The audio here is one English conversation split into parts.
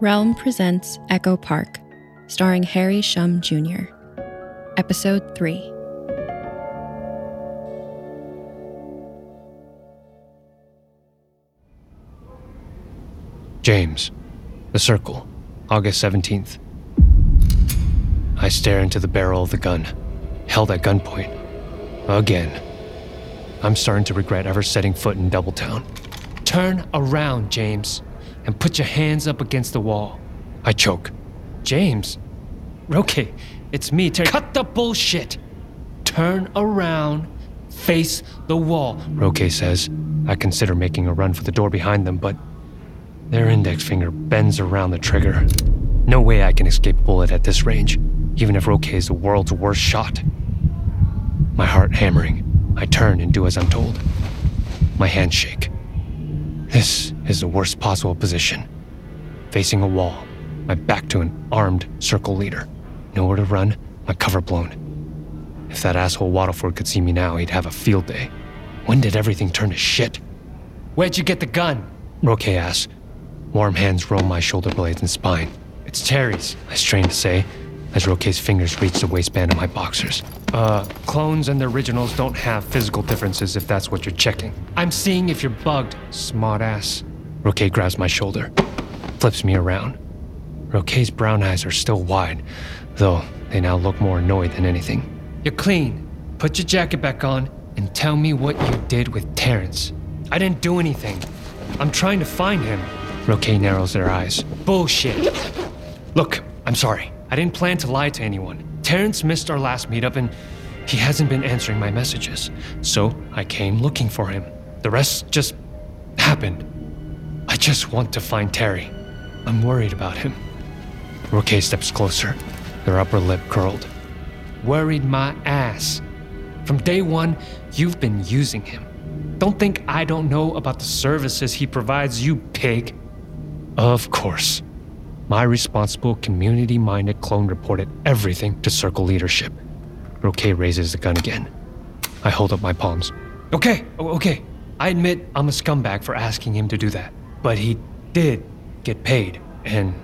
Realm presents Echo Park, starring Harry Shum Jr. Episode 3. James, The Circle, August 17th. I stare into the barrel of the gun, held at gunpoint. Again. I'm starting to regret ever setting foot in Doubletown. Turn around, James, and put your hands up against the wall. I choke. James? Okay, it's me, Terry. Cut the bullshit! Turn around, face the wall, Roque says. I consider making a run for the door behind them, but their index finger bends around the trigger. No way I can escape a bullet at this range, even if Roque is the world's worst shot. My heart hammering, I turn and do as I'm told. My hands shake. This is the worst possible position. Facing a wall, my back to an armed circle leader. Nowhere to run, my cover blown. If that asshole Waddleford could see me now, he'd have a field day. When did everything turn to shit? Where'd you get the gun? Roque asks, Warm hands roam my shoulder blades and spine. It's Terry's, I strain to say, as Roque's fingers reach the waistband of my boxers. Uh, clones and the originals don't have physical differences if that's what you're checking. I'm seeing if you're bugged, smartass. Roque grabs my shoulder, flips me around. Roque's brown eyes are still wide, though they now look more annoyed than anything. You're clean. Put your jacket back on and tell me what you did with Terrence. I didn't do anything. I'm trying to find him. Roque narrows their eyes. Bullshit. Look, I'm sorry. I didn't plan to lie to anyone. Terrence missed our last meetup and he hasn't been answering my messages. So I came looking for him. The rest just happened. I just want to find Terry. I'm worried about him. Roque steps closer, their upper lip curled. Worried my ass. From day one, you've been using him. Don't think I don't know about the services he provides you, pig. Of course. My responsible, community minded clone reported everything to Circle leadership. Roque raises the gun again. I hold up my palms. Okay, oh, okay. I admit I'm a scumbag for asking him to do that. But he did get paid, and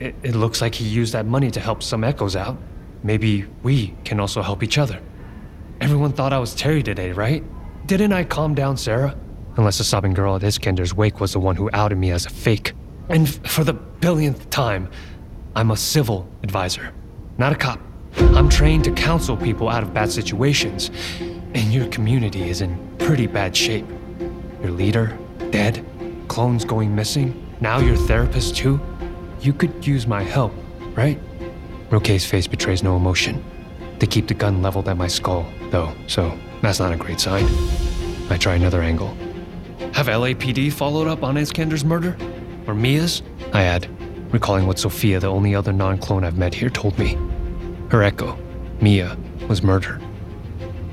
it, it looks like he used that money to help some echoes out. Maybe we can also help each other. Everyone thought I was Terry today, right? Didn't I calm down Sarah? Unless the sobbing girl at Iskender's wake was the one who outed me as a fake. And f- for the billionth time, I'm a civil advisor, not a cop. I'm trained to counsel people out of bad situations, and your community is in pretty bad shape. Your leader, dead, clones going missing, now your therapist too. You could use my help, right? Roque's face betrays no emotion. They keep the gun leveled at my skull, though, so that's not a great sign. I try another angle. Have LAPD followed up on Iskender's murder? Or Mia's? I add, recalling what Sophia, the only other non clone I've met here, told me. Her echo, Mia, was murdered.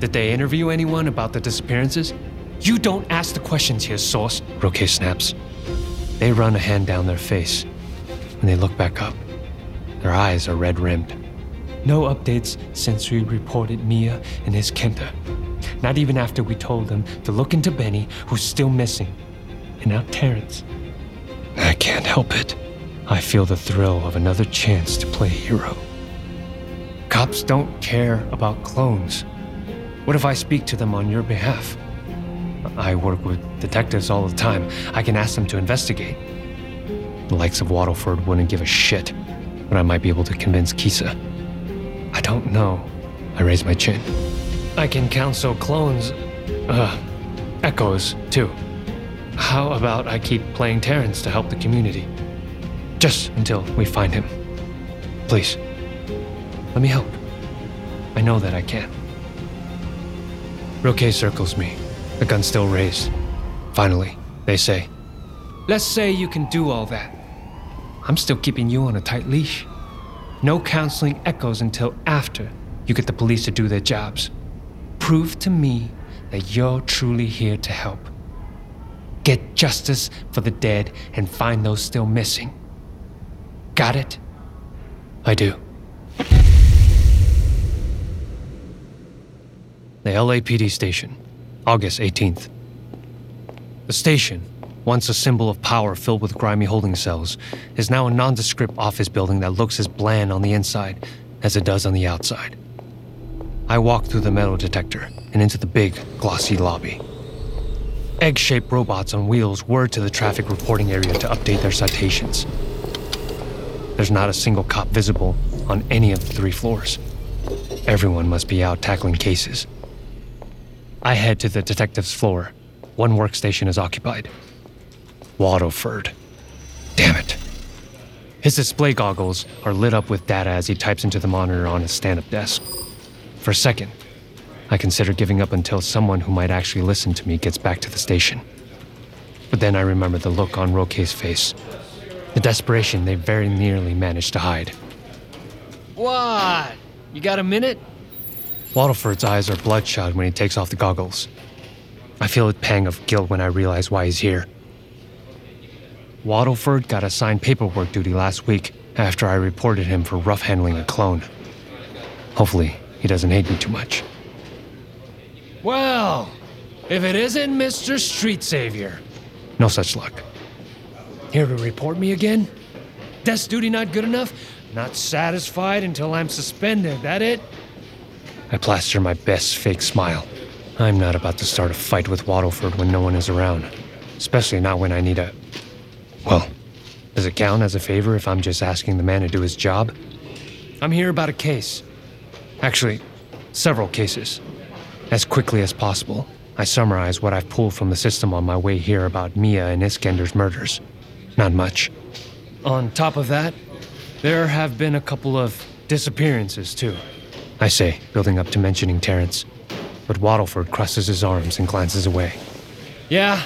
Did they interview anyone about the disappearances? You don't ask the questions here, Source, Roque snaps. They run a hand down their face. When they look back up, their eyes are red rimmed. No updates since we reported Mia and Iskender. Not even after we told them to look into Benny, who's still missing. And now Terrence. I can't help it. I feel the thrill of another chance to play hero. Cops don't care about clones. What if I speak to them on your behalf? I work with detectives all the time. I can ask them to investigate. The likes of Waddleford wouldn't give a shit, but I might be able to convince Kisa. I don't know. I raise my chin. I can counsel clones, uh, echoes, too. How about I keep playing Terrence to help the community? Just until we find him. Please. Let me help. I know that I can. Roque circles me, the gun still raised. Finally, they say, Let's say you can do all that. I'm still keeping you on a tight leash. No counseling echoes until after you get the police to do their jobs. Prove to me that you're truly here to help. Get justice for the dead and find those still missing. Got it? I do. The LAPD station, August 18th. The station, once a symbol of power filled with grimy holding cells, is now a nondescript office building that looks as bland on the inside as it does on the outside. I walk through the metal detector and into the big, glossy lobby. Egg shaped robots on wheels whir to the traffic reporting area to update their citations. There's not a single cop visible on any of the three floors. Everyone must be out tackling cases. I head to the detective's floor. One workstation is occupied. Waddleford. Damn it. His display goggles are lit up with data as he types into the monitor on his stand up desk. For a second, I consider giving up until someone who might actually listen to me gets back to the station. But then I remember the look on Roque's face, the desperation they very nearly managed to hide. What? You got a minute? Waddleford's eyes are bloodshot when he takes off the goggles. I feel a pang of guilt when I realize why he's here. Waddleford got assigned paperwork duty last week after I reported him for rough handling a clone. Hopefully, he doesn't hate me too much. Well, if it isn't Mr. Street Savior. No such luck. Here to report me again? Desk duty not good enough? Not satisfied until I'm suspended, that it? I plaster my best fake smile. I'm not about to start a fight with Waddleford when no one is around, especially not when I need a. Well, does it count as a favor if I'm just asking the man to do his job? I'm here about a case. Actually, several cases. As quickly as possible, I summarize what I've pulled from the system on my way here about Mia and Iskender's murders. Not much. On top of that, there have been a couple of disappearances, too. I say, building up to mentioning Terrence. But Waddleford crosses his arms and glances away. Yeah,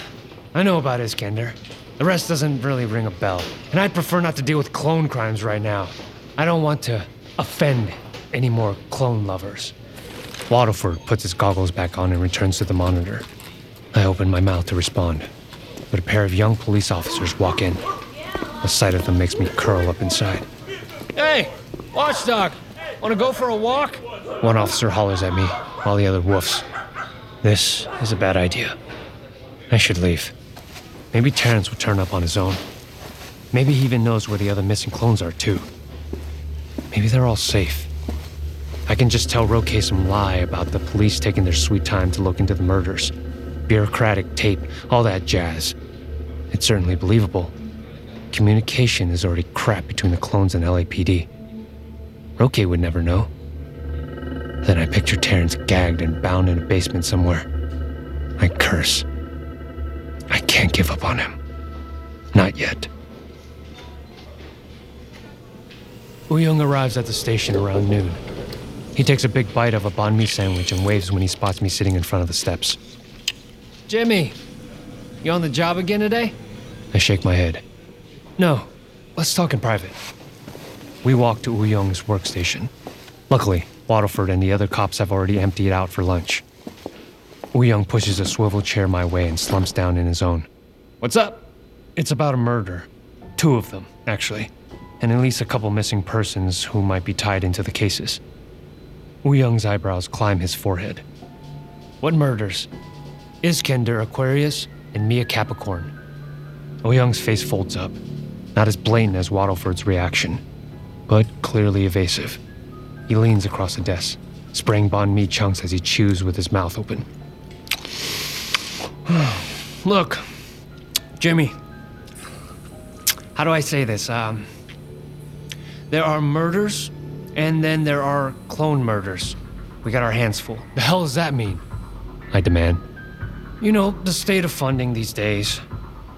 I know about Iskender. The rest doesn't really ring a bell. And I'd prefer not to deal with clone crimes right now. I don't want to offend any more clone lovers. Waddleford puts his goggles back on and returns to the monitor. I open my mouth to respond, but a pair of young police officers walk in. The sight of them makes me curl up inside. Hey, watchdog, wanna go for a walk? One officer hollers at me, while the other woofs. This is a bad idea. I should leave. Maybe Terrence will turn up on his own. Maybe he even knows where the other missing clones are, too. Maybe they're all safe. I can just tell Roque some lie about the police taking their sweet time to look into the murders. Bureaucratic tape, all that jazz. It's certainly believable. Communication is already crap between the clones and LAPD. Roque would never know. Then I picture Terrence gagged and bound in a basement somewhere. I curse. I can't give up on him. Not yet. Uyung arrives at the station around noon. He takes a big bite of a banh mi sandwich and waves when he spots me sitting in front of the steps. Jimmy, you on the job again today? I shake my head. No, let's talk in private. We walk to Uyung's workstation. Luckily, Waddleford and the other cops have already emptied out for lunch. Uyung pushes a swivel chair my way and slumps down in his own. What's up? It's about a murder. Two of them, actually. and at least a couple missing persons who might be tied into the cases. Young's eyebrows climb his forehead. What murders? Iskender Aquarius and Mia Capricorn. Young's face folds up, not as blatant as Waddleford's reaction, but clearly evasive. He leans across the desk, spraying banh mi chunks as he chews with his mouth open. Look, Jimmy, how do I say this? Um, there are murders, and then there are clone murders. We got our hands full. The hell does that mean? I demand. You know, the state of funding these days.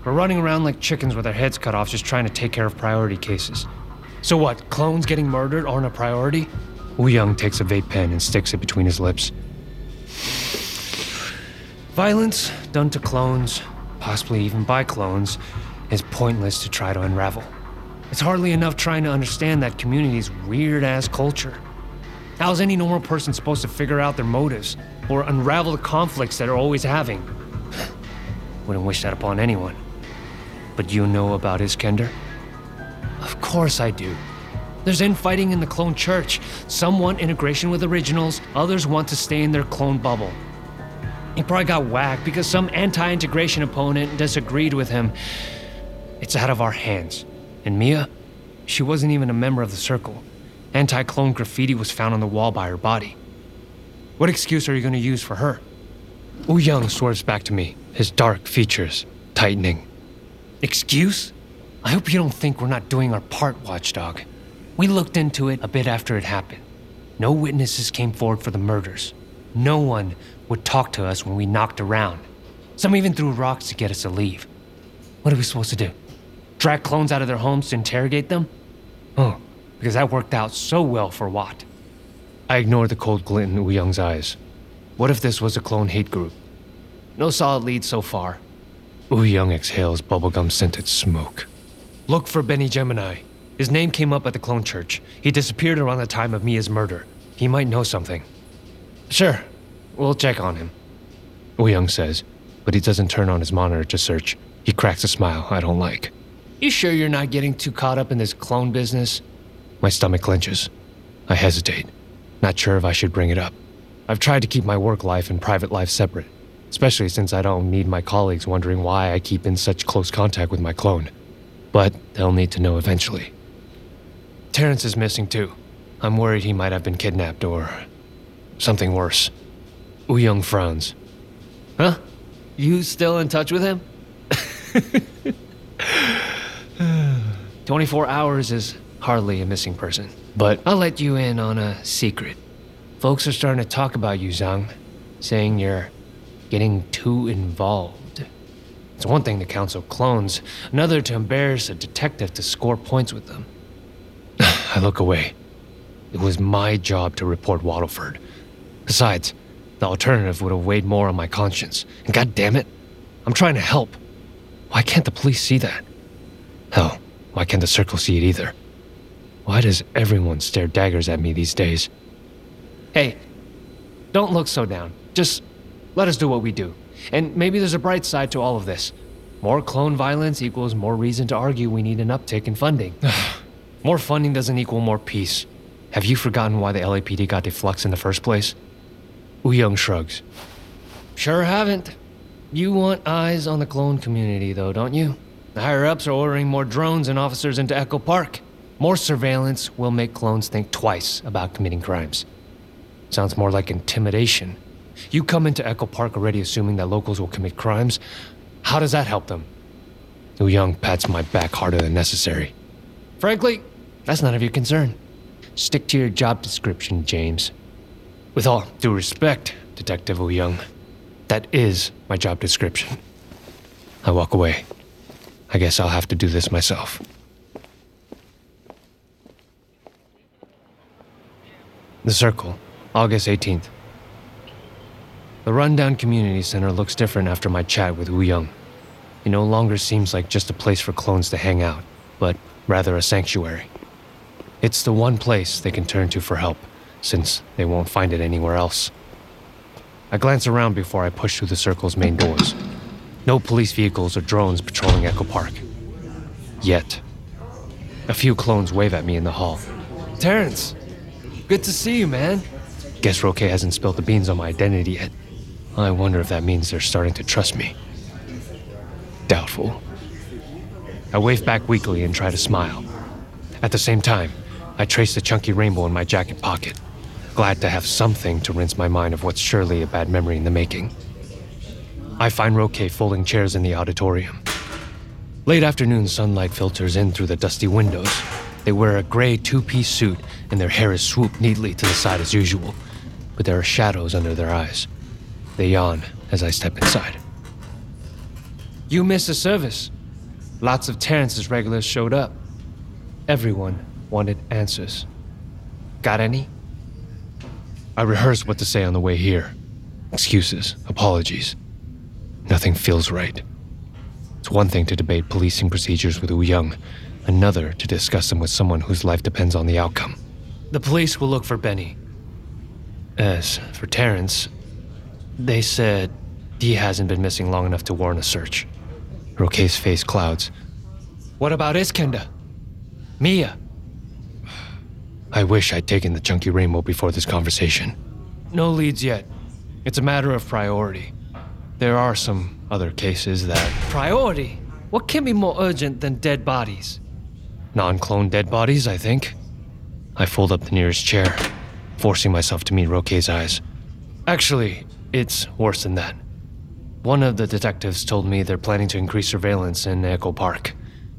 We're running around like chickens with our heads cut off just trying to take care of priority cases. So what, clones getting murdered aren't a priority? Wu Young takes a vape pen and sticks it between his lips. Violence done to clones, possibly even by clones, is pointless to try to unravel. It's hardly enough trying to understand that community's weird ass culture. How's any normal person supposed to figure out their motives or unravel the conflicts that are always having? Wouldn't wish that upon anyone. But you know about his Iskender? Of course I do. There's infighting in the clone church. Some want integration with originals, others want to stay in their clone bubble. He probably got whacked because some anti integration opponent disagreed with him. It's out of our hands. And Mia? She wasn't even a member of the circle. Anti clone graffiti was found on the wall by her body. What excuse are you going to use for her? Wu Young swerves back to me, his dark features tightening. Excuse? I hope you don't think we're not doing our part, Watchdog. We looked into it a bit after it happened. No witnesses came forward for the murders. No one would talk to us when we knocked around. Some even threw rocks to get us to leave. What are we supposed to do? Drag clones out of their homes to interrogate them? Oh, because that worked out so well for Watt. I ignored the cold glint in Young's eyes. What if this was a clone hate group? No solid leads so far. Young exhales bubblegum scented smoke. Look for Benny Gemini. His name came up at the clone church. He disappeared around the time of Mia's murder. He might know something. Sure, we'll check on him. Young says, but he doesn't turn on his monitor to search. He cracks a smile I don't like. You sure you're not getting too caught up in this clone business? My stomach clenches. I hesitate, not sure if I should bring it up. I've tried to keep my work life and private life separate, especially since I don't need my colleagues wondering why I keep in such close contact with my clone. But they'll need to know eventually. Terrence is missing too. I'm worried he might have been kidnapped or something worse. Young frowns. Huh? You still in touch with him? 24 hours is hardly a missing person. But I'll let you in on a secret. Folks are starting to talk about you, Zhang, saying you're getting too involved. It's one thing to counsel clones, another to embarrass a detective to score points with them. I look away. It was my job to report Waddleford. Besides, the alternative would have weighed more on my conscience. And god damn it, I'm trying to help. Why can't the police see that? Hell, why can't the circle see it either? Why does everyone stare daggers at me these days? Hey, don't look so down. Just let us do what we do. And maybe there's a bright side to all of this. More clone violence equals more reason to argue we need an uptick in funding. more funding doesn't equal more peace. Have you forgotten why the LAPD got deflux in the first place? Young shrugs. Sure haven't. You want eyes on the clone community, though, don't you? The higher ups are ordering more drones and officers into Echo Park. More surveillance will make clones think twice about committing crimes. Sounds more like intimidation. You come into Echo Park already assuming that locals will commit crimes. How does that help them? Young pats my back harder than necessary. Frankly, that's none of your concern. Stick to your job description, James. With all due respect, Detective Wu Young, that is my job description. I walk away. I guess I'll have to do this myself. The Circle, August 18th. The rundown community center looks different after my chat with Wu Young. It no longer seems like just a place for clones to hang out, but rather a sanctuary. It's the one place they can turn to for help, since they won't find it anywhere else. I glance around before I push through the circle's main doors. No police vehicles or drones patrolling Echo Park. Yet. A few clones wave at me in the hall. Terrence, good to see you, man. Guess Roque hasn't spilled the beans on my identity yet. I wonder if that means they're starting to trust me. Doubtful. I wave back weakly and try to smile. At the same time, I trace the chunky rainbow in my jacket pocket, glad to have something to rinse my mind of what's surely a bad memory in the making. I find Roque folding chairs in the auditorium. Late afternoon sunlight filters in through the dusty windows. They wear a gray two piece suit, and their hair is swooped neatly to the side as usual, but there are shadows under their eyes. They yawn as I step inside. You missed the service. Lots of Terrence's regulars showed up. Everyone wanted answers. Got any? I rehearsed what to say on the way here excuses, apologies. Nothing feels right. It's one thing to debate policing procedures with Wu Young, another to discuss them with someone whose life depends on the outcome. The police will look for Benny. As for Terrence, they said he hasn't been missing long enough to warrant a search. Roque's face clouds. What about Iskender? Mia? I wish I'd taken the chunky rainbow before this conversation. No leads yet. It's a matter of priority. There are some other cases that. Priority? What can be more urgent than dead bodies? Non clone dead bodies, I think. I fold up the nearest chair, forcing myself to meet Roque's eyes. Actually, it's worse than that. One of the detectives told me they're planning to increase surveillance in Echo Park.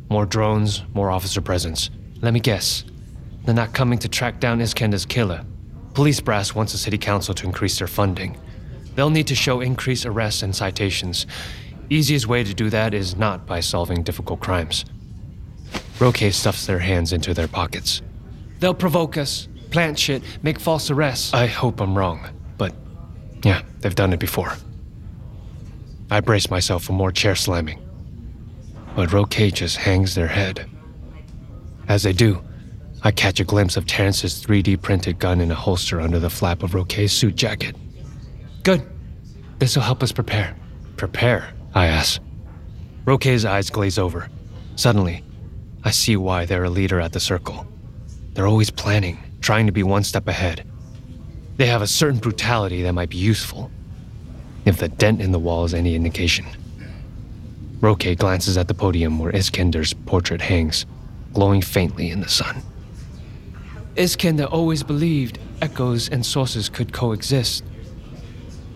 More drones, more officer presence. Let me guess. They're not coming to track down Iskender's killer. Police brass wants the city council to increase their funding. They'll need to show increased arrests and citations. Easiest way to do that is not by solving difficult crimes. Roque stuffs their hands into their pockets. They'll provoke us, plant shit, make false arrests. I hope I'm wrong, yeah, they've done it before. I brace myself for more chair slamming. But Roque just hangs their head. As they do, I catch a glimpse of Terrence's 3D printed gun in a holster under the flap of Roque's suit jacket. Good. This'll help us prepare. Prepare? I ask. Roque's eyes glaze over. Suddenly, I see why they're a leader at the circle. They're always planning, trying to be one step ahead. They have a certain brutality that might be useful, if the dent in the wall is any indication. Roque glances at the podium where Iskender's portrait hangs, glowing faintly in the sun. Iskender always believed echoes and sources could coexist.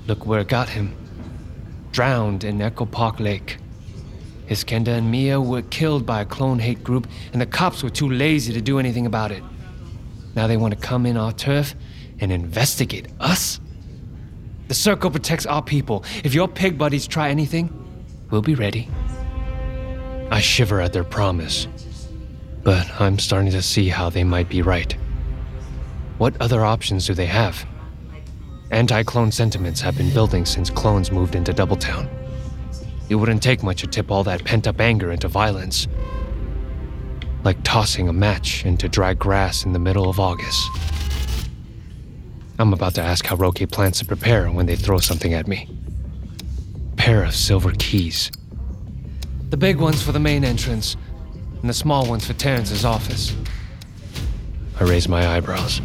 Look where it got him. Drowned in Echo Park Lake. Iskender and Mia were killed by a clone hate group, and the cops were too lazy to do anything about it. Now they want to come in our turf and investigate us? The circle protects our people. If your pig buddies try anything, we'll be ready. I shiver at their promise, but I'm starting to see how they might be right. What other options do they have? Anti clone sentiments have been building since clones moved into Doubletown. It wouldn't take much to tip all that pent up anger into violence. Like tossing a match into dry grass in the middle of August. I'm about to ask how Roque plans to prepare when they throw something at me. Pair of silver keys. The big ones for the main entrance, and the small ones for Terrence's office. I raise my eyebrows.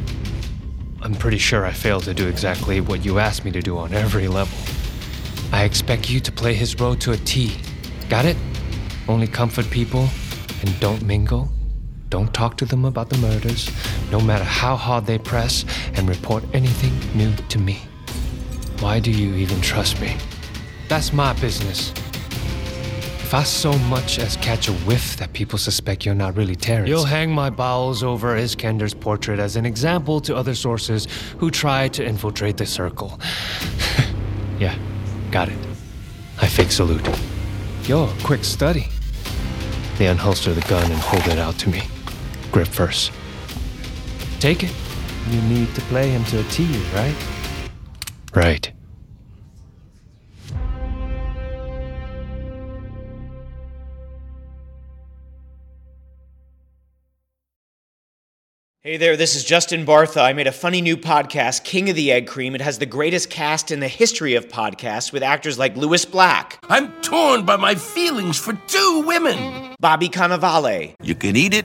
I'm pretty sure I failed to do exactly what you asked me to do on every level. I expect you to play his role to a T. Got it? Only comfort people and don't mingle. Don't talk to them about the murders, no matter how hard they press, and report anything new to me. Why do you even trust me? That's my business. If I so much as catch a whiff that people suspect you're not really Terrence, you'll hang my bowels over Iskender's portrait as an example to other sources who try to infiltrate the circle. yeah, got it. I fake salute. You're quick study. They unholster the gun and hold it out to me. Grip first. Take it. You need to play him to a T, right? Right. Hey there, this is Justin Bartha. I made a funny new podcast, King of the Egg Cream. It has the greatest cast in the history of podcasts with actors like Lewis Black. I'm torn by my feelings for two women. Bobby Cannavale. You can eat it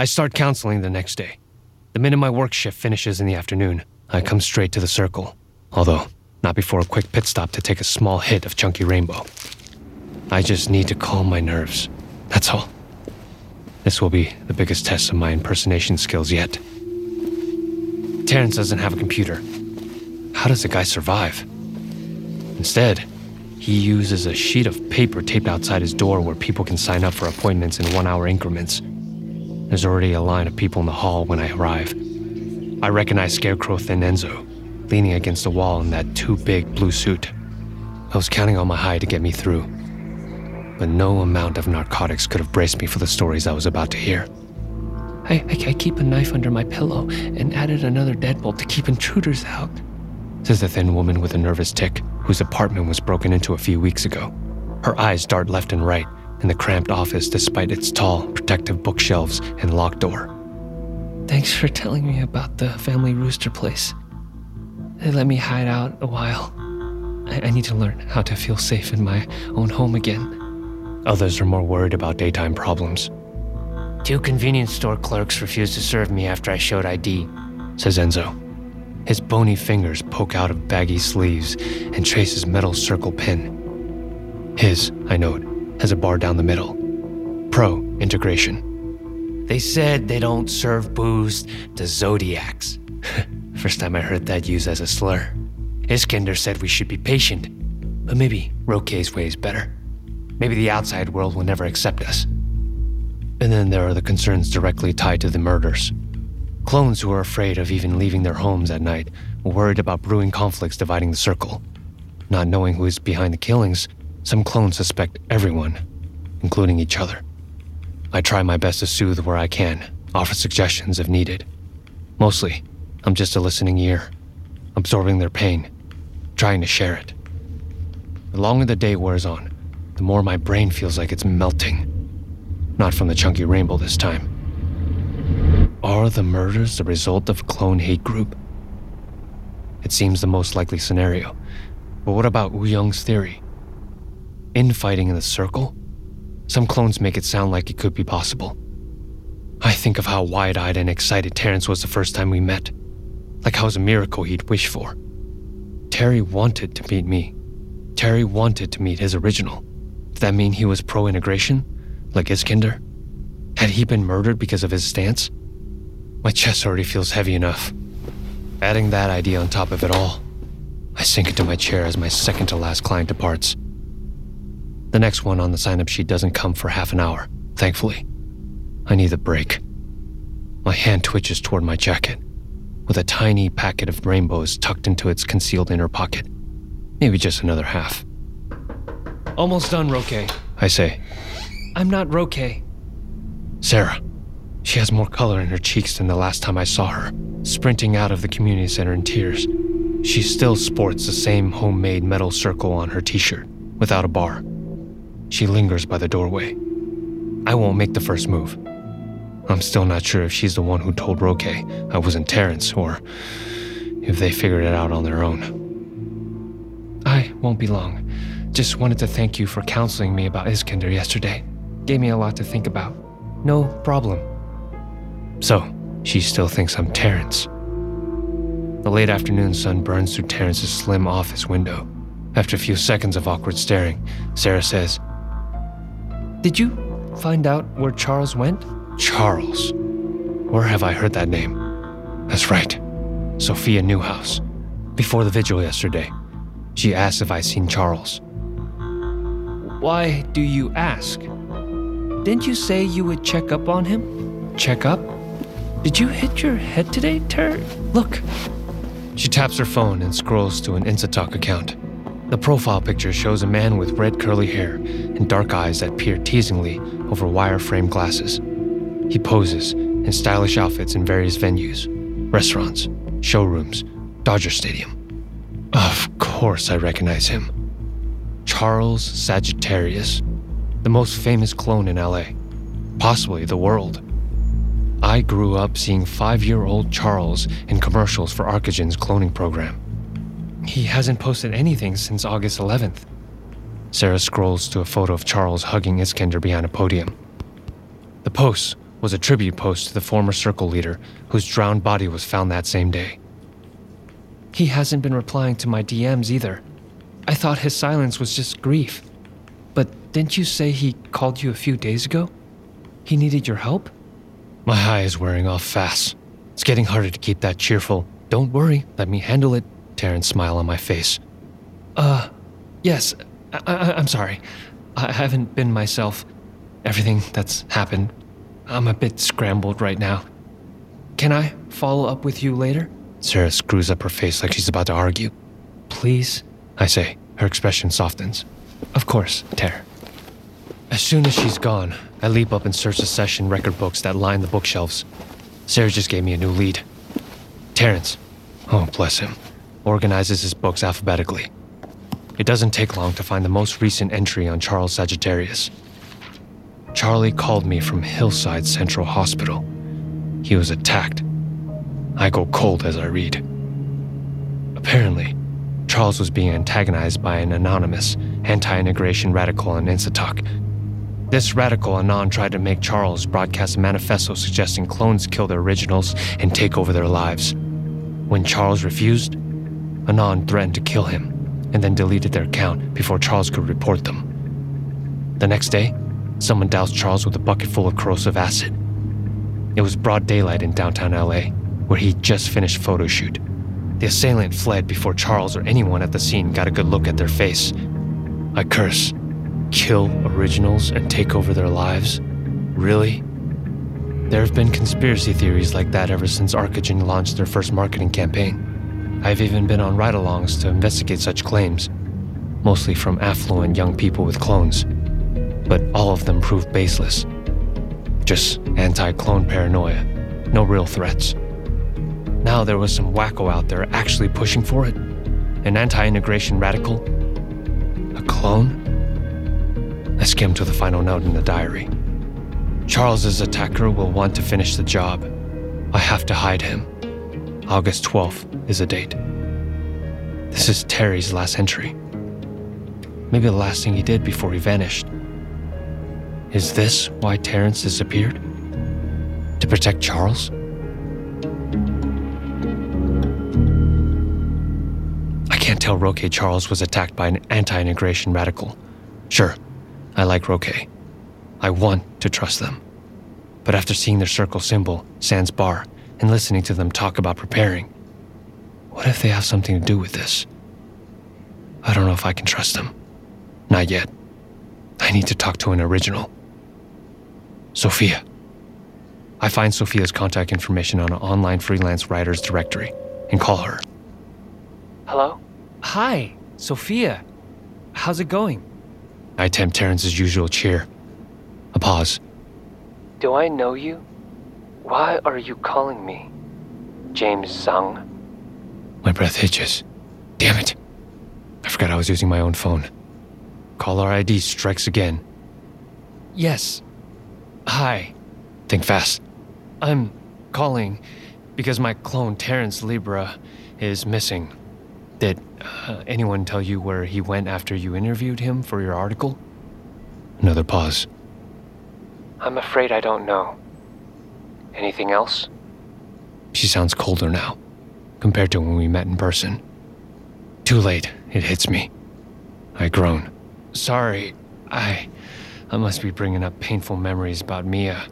I start counseling the next day. The minute my work shift finishes in the afternoon, I come straight to the Circle. Although, not before a quick pit stop to take a small hit of Chunky Rainbow. I just need to calm my nerves. That's all. This will be the biggest test of my impersonation skills yet. Terrence doesn't have a computer. How does the guy survive? Instead, he uses a sheet of paper taped outside his door where people can sign up for appointments in one hour increments. There's already a line of people in the hall when I arrive. I recognize Scarecrow Thin Enzo, leaning against the wall in that too big blue suit. I was counting on my high to get me through, but no amount of narcotics could have braced me for the stories I was about to hear. I, I, I keep a knife under my pillow and added another deadbolt to keep intruders out, says the thin woman with a nervous tick whose apartment was broken into a few weeks ago. Her eyes dart left and right in the cramped office despite its tall, protective bookshelves and locked door. Thanks for telling me about the family rooster place. They let me hide out a while. I, I need to learn how to feel safe in my own home again. Others are more worried about daytime problems. Two convenience store clerks refused to serve me after I showed ID, says Enzo. His bony fingers poke out of baggy sleeves and trace his metal circle pin. His, I note, has a bar down the middle. Pro integration. They said they don't serve booze to zodiacs. First time I heard that used as a slur. Iskender said we should be patient, but maybe Roque's way is better. Maybe the outside world will never accept us. And then there are the concerns directly tied to the murders. Clones who are afraid of even leaving their homes at night, worried about brewing conflicts dividing the circle. Not knowing who is behind the killings, some clones suspect everyone, including each other. I try my best to soothe where I can, offer suggestions if needed. Mostly, I'm just a listening ear, absorbing their pain, trying to share it. The longer the day wears on, the more my brain feels like it's melting. Not from the chunky rainbow this time. Are the murders the result of a clone hate group? It seems the most likely scenario. But what about Wu Young's theory? Infighting in the circle? Some clones make it sound like it could be possible. I think of how wide eyed and excited Terrence was the first time we met. Like how it was a miracle he'd wish for. Terry wanted to meet me. Terry wanted to meet his original. Did that mean he was pro integration? Like Iskender? Had he been murdered because of his stance? My chest already feels heavy enough. Adding that idea on top of it all, I sink into my chair as my second to last client departs. The next one on the sign up sheet doesn't come for half an hour, thankfully. I need a break. My hand twitches toward my jacket, with a tiny packet of rainbows tucked into its concealed inner pocket. Maybe just another half. Almost done, Roque, I say. I'm not Roque. Sarah. She has more color in her cheeks than the last time I saw her, sprinting out of the community center in tears. She still sports the same homemade metal circle on her t shirt, without a bar. She lingers by the doorway. I won't make the first move. I'm still not sure if she's the one who told Roque I wasn't Terrence or if they figured it out on their own. I won't be long. Just wanted to thank you for counseling me about Iskender yesterday. Gave me a lot to think about. No problem. So, she still thinks I'm Terrence. The late afternoon sun burns through Terrence's slim office window. After a few seconds of awkward staring, Sarah says, Did you find out where Charles went? Charles. Where have I heard that name? That's right. Sophia Newhouse. Before the vigil yesterday, she asked if I'd seen Charles. Why do you ask? Didn't you say you would check up on him? Check up? Did you hit your head today, Ter? Look. She taps her phone and scrolls to an Instatalk account. The profile picture shows a man with red curly hair and dark eyes that peer teasingly over wire frame glasses. He poses in stylish outfits in various venues restaurants, showrooms, Dodger Stadium. Of course, I recognize him. Charles Sagittarius, the most famous clone in LA, possibly the world. I grew up seeing five year old Charles in commercials for Arcogen's cloning program. He hasn't posted anything since August 11th. Sarah scrolls to a photo of Charles hugging Iskender behind a podium. The post was a tribute post to the former circle leader whose drowned body was found that same day. He hasn't been replying to my DMs either. I thought his silence was just grief. But didn't you say he called you a few days ago? He needed your help? My high is wearing off fast. It's getting harder to keep that cheerful, don't worry, let me handle it, Terrence smile on my face. Uh, yes, I- I- I'm sorry. I haven't been myself. Everything that's happened. I'm a bit scrambled right now. Can I follow up with you later? Sarah screws up her face like she's about to argue. Please? I say. Her expression softens. Of course, Ter. As soon as she's gone, I leap up and search the session record books that line the bookshelves. Sarah just gave me a new lead. Terrence, oh bless him, organizes his books alphabetically. It doesn't take long to find the most recent entry on Charles Sagittarius. Charlie called me from Hillside Central Hospital. He was attacked. I go cold as I read. Apparently, Charles was being antagonized by an anonymous, anti integration radical on Instatalk. This radical Anon tried to make Charles broadcast a manifesto suggesting clones kill their originals and take over their lives. When Charles refused, Anon threatened to kill him and then deleted their account before Charles could report them. The next day, someone doused Charles with a bucket full of corrosive acid. It was broad daylight in downtown LA, where he'd just finished photo shoot. The assailant fled before Charles or anyone at the scene got a good look at their face. I curse. Kill originals and take over their lives? Really? There have been conspiracy theories like that ever since Arcogen launched their first marketing campaign. I've even been on ride alongs to investigate such claims, mostly from affluent young people with clones. But all of them proved baseless. Just anti clone paranoia, no real threats. Now there was some wacko out there actually pushing for it. An anti integration radical? A clone? I skimmed to the final note in the diary. Charles's attacker will want to finish the job. I have to hide him. August 12th is the date. This is Terry's last entry. Maybe the last thing he did before he vanished. Is this why Terrence disappeared? To protect Charles? I can't tell Roque Charles was attacked by an anti integration radical. Sure, I like Roque. I want to trust them. But after seeing their circle symbol, Sans Bar, and listening to them talk about preparing, what if they have something to do with this? I don't know if I can trust them. Not yet. I need to talk to an original. Sophia. I find Sophia's contact information on an online freelance writers directory and call her. Hello? Hi, Sophia. How's it going? I attempt Terrence's usual cheer. A pause. Do I know you? Why are you calling me? James Zhang? My breath hitches. Damn it. I forgot I was using my own phone. Caller ID strikes again. Yes. Hi. Think fast. I'm calling because my clone Terrence Libra is missing. Did uh, anyone tell you where he went after you interviewed him for your article? Another pause. I'm afraid I don't know. Anything else? She sounds colder now, compared to when we met in person. Too late, it hits me. I groan. Sorry, I. I must be bringing up painful memories about Mia.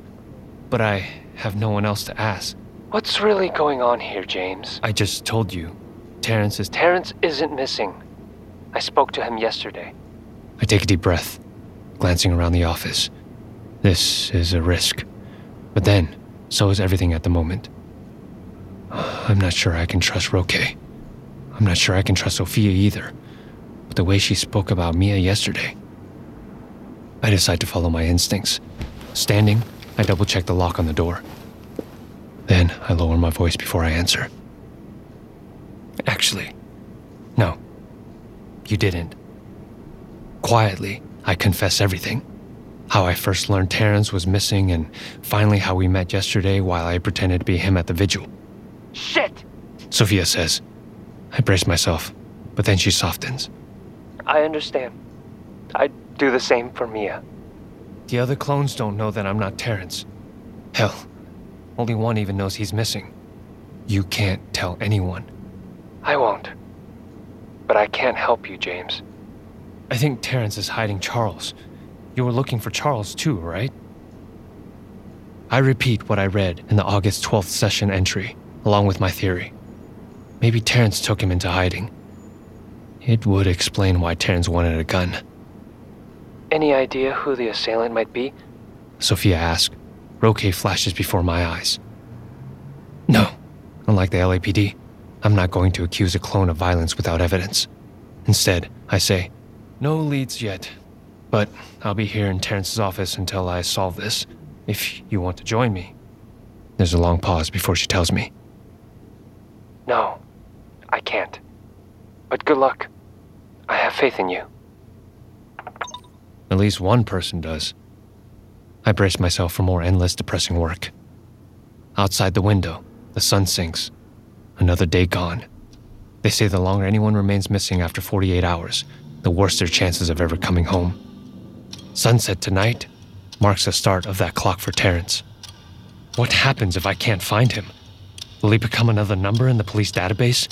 But I have no one else to ask. What's really going on here, James? I just told you. Terrence is. Terrence isn't missing. I spoke to him yesterday. I take a deep breath. glancing around the office. This is a risk. But then, so is everything at the moment. I'm not sure I can trust Roque. I'm not sure I can trust Sophia either. But the way she spoke about Mia yesterday. I decide to follow my instincts. Standing, I double check the lock on the door. Then I lower my voice before I answer. Actually, no. You didn't. Quietly, I confess everything. How I first learned Terrence was missing, and finally how we met yesterday while I pretended to be him at the vigil. Shit! Sophia says. I brace myself, but then she softens. I understand. I'd do the same for Mia. The other clones don't know that I'm not Terrence. Hell, only one even knows he's missing. You can't tell anyone. I won't. But I can't help you, James. I think Terrence is hiding Charles. You were looking for Charles too, right? I repeat what I read in the August 12th session entry, along with my theory. Maybe Terrence took him into hiding. It would explain why Terrence wanted a gun. Any idea who the assailant might be? Sophia asked. Roque flashes before my eyes. No, unlike the LAPD, I'm not going to accuse a clone of violence without evidence. Instead, I say, no leads yet, but I'll be here in Terrence's office until I solve this, if you want to join me. There's a long pause before she tells me. No, I can't. But good luck. I have faith in you. At least one person does. I brace myself for more endless, depressing work. Outside the window, the sun sinks. Another day gone. They say the longer anyone remains missing after 48 hours, the worse their chances of ever coming home. Sunset tonight marks the start of that clock for Terrence. What happens if I can't find him? Will he become another number in the police database?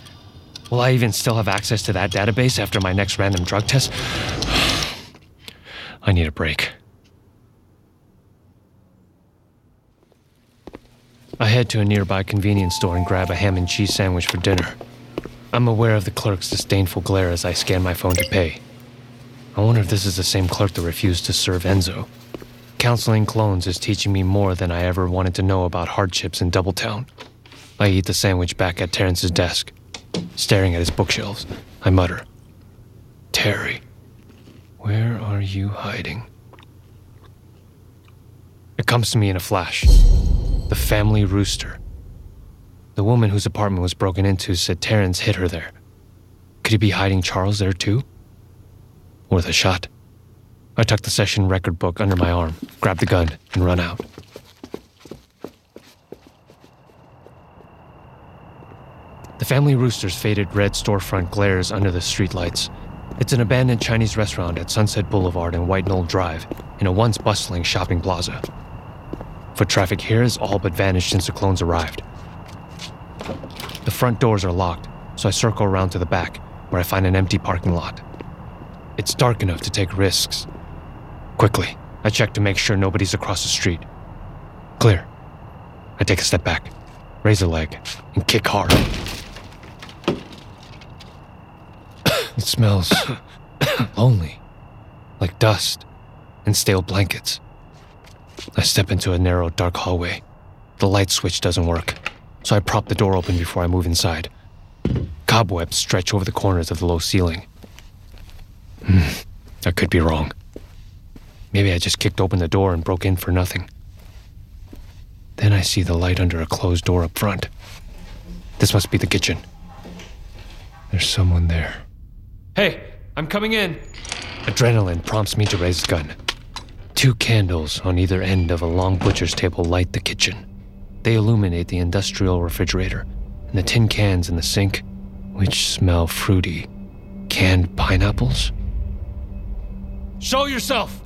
Will I even still have access to that database after my next random drug test? I need a break. I head to a nearby convenience store and grab a ham and cheese sandwich for dinner. I'm aware of the clerk's disdainful glare as I scan my phone to pay. I wonder if this is the same clerk that refused to serve Enzo. Counseling clones is teaching me more than I ever wanted to know about hardships in Doubletown. I eat the sandwich back at Terrence's desk. Staring at his bookshelves, I mutter, Terry, where are you hiding? It comes to me in a flash. The family rooster. The woman whose apartment was broken into said Terrence hid her there. Could he be hiding Charles there too? Worth a shot. I tuck the session record book under my arm, grab the gun, and run out. The family rooster's faded red storefront glares under the streetlights. It's an abandoned Chinese restaurant at Sunset Boulevard and White Knoll Drive, in a once bustling shopping plaza. Foot traffic here has all but vanished since the clones arrived. The front doors are locked, so I circle around to the back, where I find an empty parking lot. It's dark enough to take risks. Quickly, I check to make sure nobody's across the street. Clear. I take a step back, raise a leg, and kick hard. it smells lonely, like dust and stale blankets. I step into a narrow, dark hallway. The light switch doesn't work, so I prop the door open before I move inside. Cobwebs stretch over the corners of the low ceiling. Hmm, I could be wrong. Maybe I just kicked open the door and broke in for nothing. Then I see the light under a closed door up front. This must be the kitchen. There's someone there. Hey, I'm coming in! Adrenaline prompts me to raise the gun. Two candles on either end of a long butcher's table light the kitchen. They illuminate the industrial refrigerator and the tin cans in the sink, which smell fruity. Canned pineapples? Show yourself!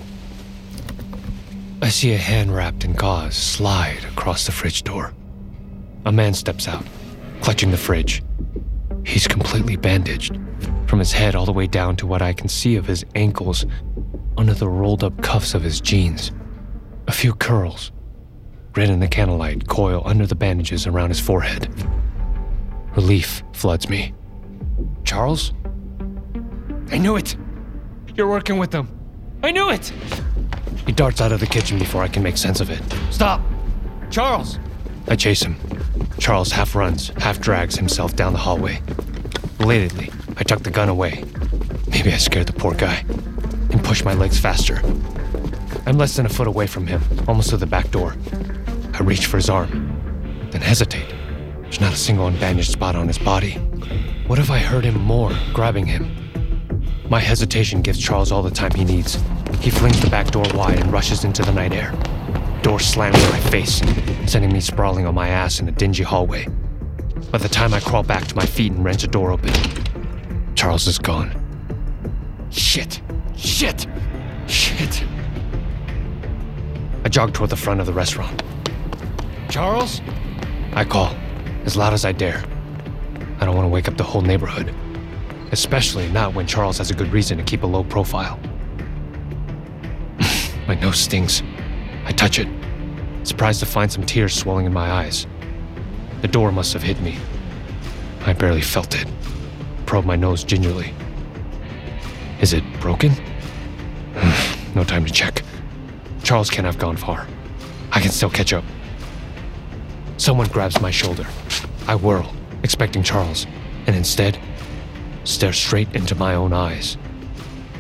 I see a hand wrapped in gauze slide across the fridge door. A man steps out, clutching the fridge. He's completely bandaged, from his head all the way down to what I can see of his ankles under the rolled up cuffs of his jeans. A few curls, red in the candlelight, coil under the bandages around his forehead. Relief floods me. Charles? I knew it! You're working with them. I knew it! He darts out of the kitchen before I can make sense of it. Stop! Charles! I chase him. Charles half runs, half drags himself down the hallway. Belatedly, I tuck the gun away. Maybe I scared the poor guy. And push my legs faster. I'm less than a foot away from him, almost to the back door. I reach for his arm, then hesitate. There's not a single unbandaged spot on his body. What if I hurt him more, grabbing him? My hesitation gives Charles all the time he needs. He flings the back door wide and rushes into the night air. Door slams in my face, sending me sprawling on my ass in a dingy hallway. By the time I crawl back to my feet and wrench the door open, Charles is gone. Shit! Shit! Shit! I jog toward the front of the restaurant. Charles? I call, as loud as I dare. I don't want to wake up the whole neighborhood, especially not when Charles has a good reason to keep a low profile. my nose stings. I touch it, surprised to find some tears swelling in my eyes. The door must have hit me. I barely felt it. Probe my nose gingerly. Is it broken? no time to check. Charles can't have gone far. I can still catch up. Someone grabs my shoulder. I whirl, expecting Charles, and instead, stare straight into my own eyes.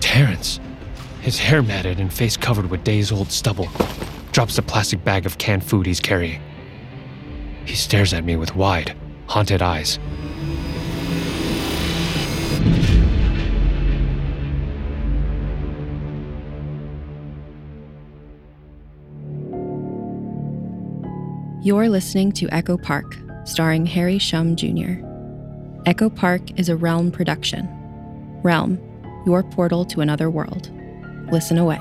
Terrence, his hair matted and face covered with days old stubble, drops the plastic bag of canned food he's carrying. He stares at me with wide, haunted eyes. You're listening to Echo Park, starring Harry Shum Jr. Echo Park is a Realm production. Realm, your portal to another world. Listen away.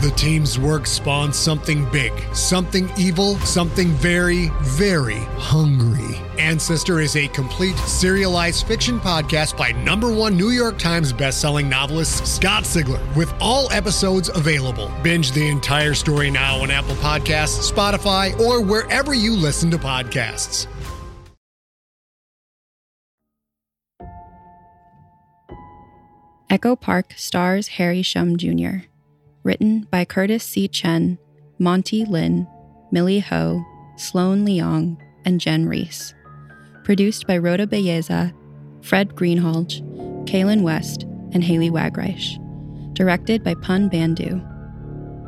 The team's work spawns something big, something evil, something very, very hungry. Ancestor is a complete serialized fiction podcast by number one New York Times bestselling novelist Scott Sigler, with all episodes available. Binge the entire story now on Apple Podcasts, Spotify, or wherever you listen to podcasts. Echo Park stars Harry Shum Jr. Written by Curtis C. Chen, Monte Lin, Millie Ho, Sloane Leong, and Jenn Reese. Produced by Rhoda Belleza, Fred Greenhalgh, Kaylin West, and Haley Wagreich. Directed by Pun Bandhu.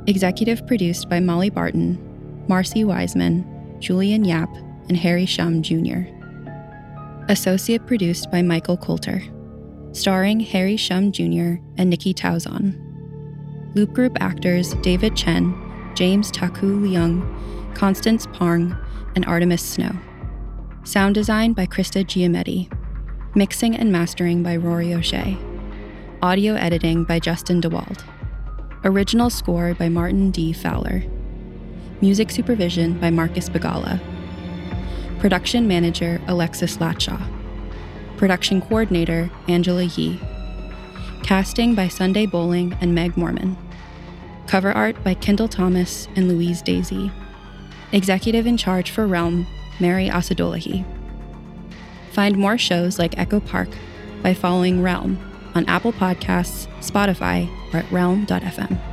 Executive produced by Molly Barton, Marcy Wiseman, Julian Yap, and Harry Shum Jr. Associate produced by Michael Coulter starring Harry Shum Jr. and Nikki Tauzon. Loop Group actors David Chen, James Taku Leung, Constance Parng, and Artemis Snow. Sound design by Krista Giametti. Mixing and mastering by Rory O'Shea. Audio editing by Justin DeWald. Original score by Martin D. Fowler. Music supervision by Marcus Bagala. Production manager Alexis Latshaw. Production coordinator Angela Yee. Casting by Sunday Boling and Meg Morman. Cover art by Kendall Thomas and Louise Daisy. Executive in charge for Realm, Mary Asadolahi. Find more shows like Echo Park by following Realm on Apple Podcasts, Spotify, or at realm.fm.